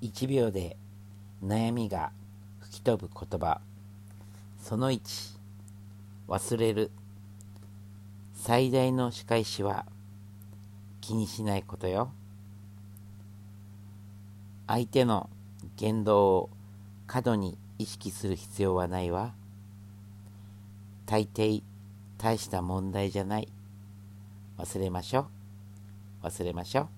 1秒で悩みが吹き飛ぶ言葉。その1忘れる。最大の仕返しは気にしないことよ。相手の言動を過度に意識する必要はないわ。大抵大した問題じゃない。忘れましょう。忘れましょう。